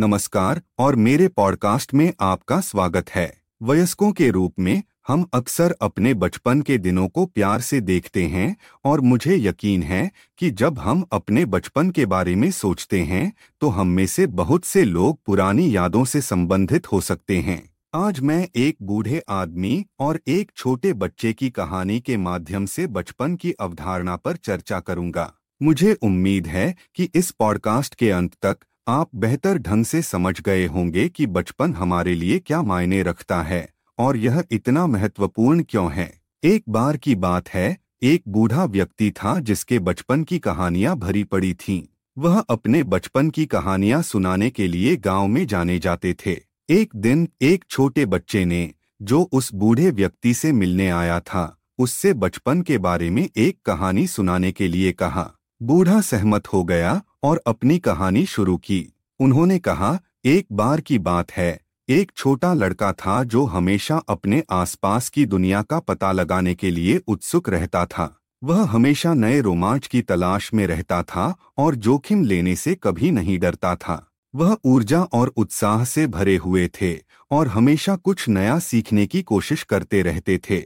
नमस्कार और मेरे पॉडकास्ट में आपका स्वागत है। वयस्कों के रूप में हम अक्सर अपने बचपन के दिनों को प्यार से देखते हैं और मुझे यकीन है कि जब हम अपने बचपन के बारे में सोचते हैं तो हम में से बहुत से लोग पुरानी यादों से संबंधित हो सकते हैं। आज मैं एक बूढ़े आदमी और एक छोटे बच्चे की कहानी के माध्यम से बचपन की अवधारणा पर चर्चा करूँगा। मुझे उम्मीद है कि इस पॉडकास्ट के अंत तक आप बेहतर ढंग से समझ गए होंगे कि बचपन हमारे लिए क्या मायने रखता है, और यह इतना महत्वपूर्ण क्यों है। एक बार की बात है, एक बूढ़ा व्यक्ति था जिसके बचपन की कहानियाँ भरी पड़ी थीं। वह अपने बचपन की कहानियाँ सुनाने के लिए गाँव में जाने जाते थे। एक दिन एक छोटे बच्चे ने, जो उस बूढ़े व्यक्ति से मिलने आया था, उससे बचपन के बारे में एक कहानी सुनाने के लिए कहा। बूढ़ा सहमत हो गया और अपनी कहानी शुरू की। उन्होंने कहा, एक बार की बात है। एक छोटा लड़का था जो हमेशा अपने आसपास की दुनिया का पता लगाने के लिए उत्सुक रहता था। वह हमेशा नए रोमांच की तलाश में रहता था और जोखिम लेने से कभी नहीं डरता था। वह ऊर्जा और उत्साह से भरे हुए थे और हमेशा कुछ नया सीखने की कोशिश करते रहते थे।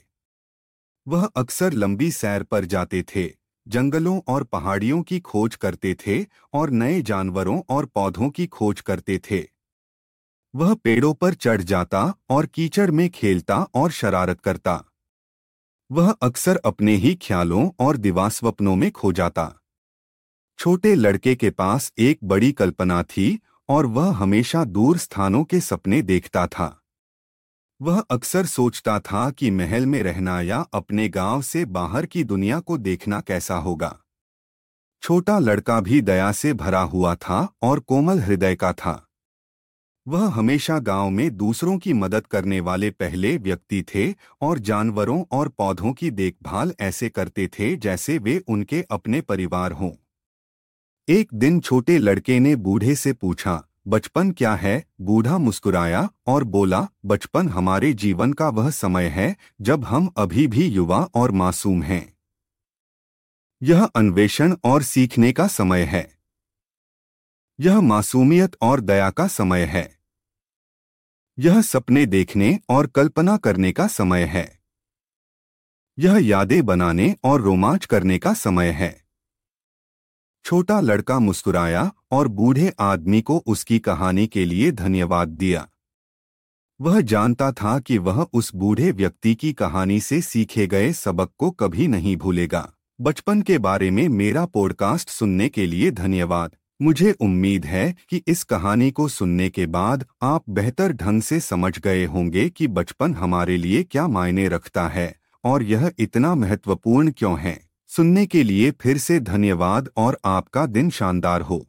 वह अक्सर लंबी सैर पर जाते थे। जंगलों और पहाड़ियों की खोज करते थे और नए जानवरों और पौधों की खोज करते थे। वह पेड़ों पर चढ़ जाता और कीचड़ में खेलता और शरारत करता। वह अक्सर अपने ही ख्यालों और दिवास्वप्नों में खो जाता। छोटे लड़के के पास एक बड़ी कल्पना थी और वह हमेशा दूर स्थानों के सपने देखता था। वह अक्सर सोचता था कि महल में रहना या अपने गाँव से बाहर की दुनिया को देखना कैसा होगा। छोटा लड़का भी दया से भरा हुआ था और कोमल हृदय का था। वह हमेशा गाँव में दूसरों की मदद करने वाले पहले व्यक्ति थे और जानवरों और पौधों की देखभाल ऐसे करते थे जैसे वे उनके अपने परिवार हों। एक दिन छोटे लड़के ने बूढ़े से पूछा बचपन क्या है? बूढ़ा मुस्कुराया और बोला, बचपन हमारे जीवन का वह समय है जब हम अभी भी युवा और मासूम हैं। यह अन्वेषण और सीखने का समय है। यह मासूमियत और दया का समय है। यह सपने देखने और कल्पना करने का समय है। यह यादें बनाने और रोमांच करने का समय है। छोटा लड़का मुस्कुराया और बूढ़े आदमी को उसकी कहानी के लिए धन्यवाद दिया। वह जानता था कि वह उस बूढ़े व्यक्ति की कहानी से सीखे गए सबक को कभी नहीं भूलेगा। बचपन के बारे में मेरा पॉडकास्ट सुनने के लिए धन्यवाद। मुझे उम्मीद है कि इस कहानी को सुनने के बाद आप बेहतर ढंग से समझ गए होंगे कि बचपन हमारे लिए क्या मायने रखता है और यह इतना महत्वपूर्ण क्यों है। सुनने के लिए फिर से धन्यवाद और आपका दिन शानदार हो।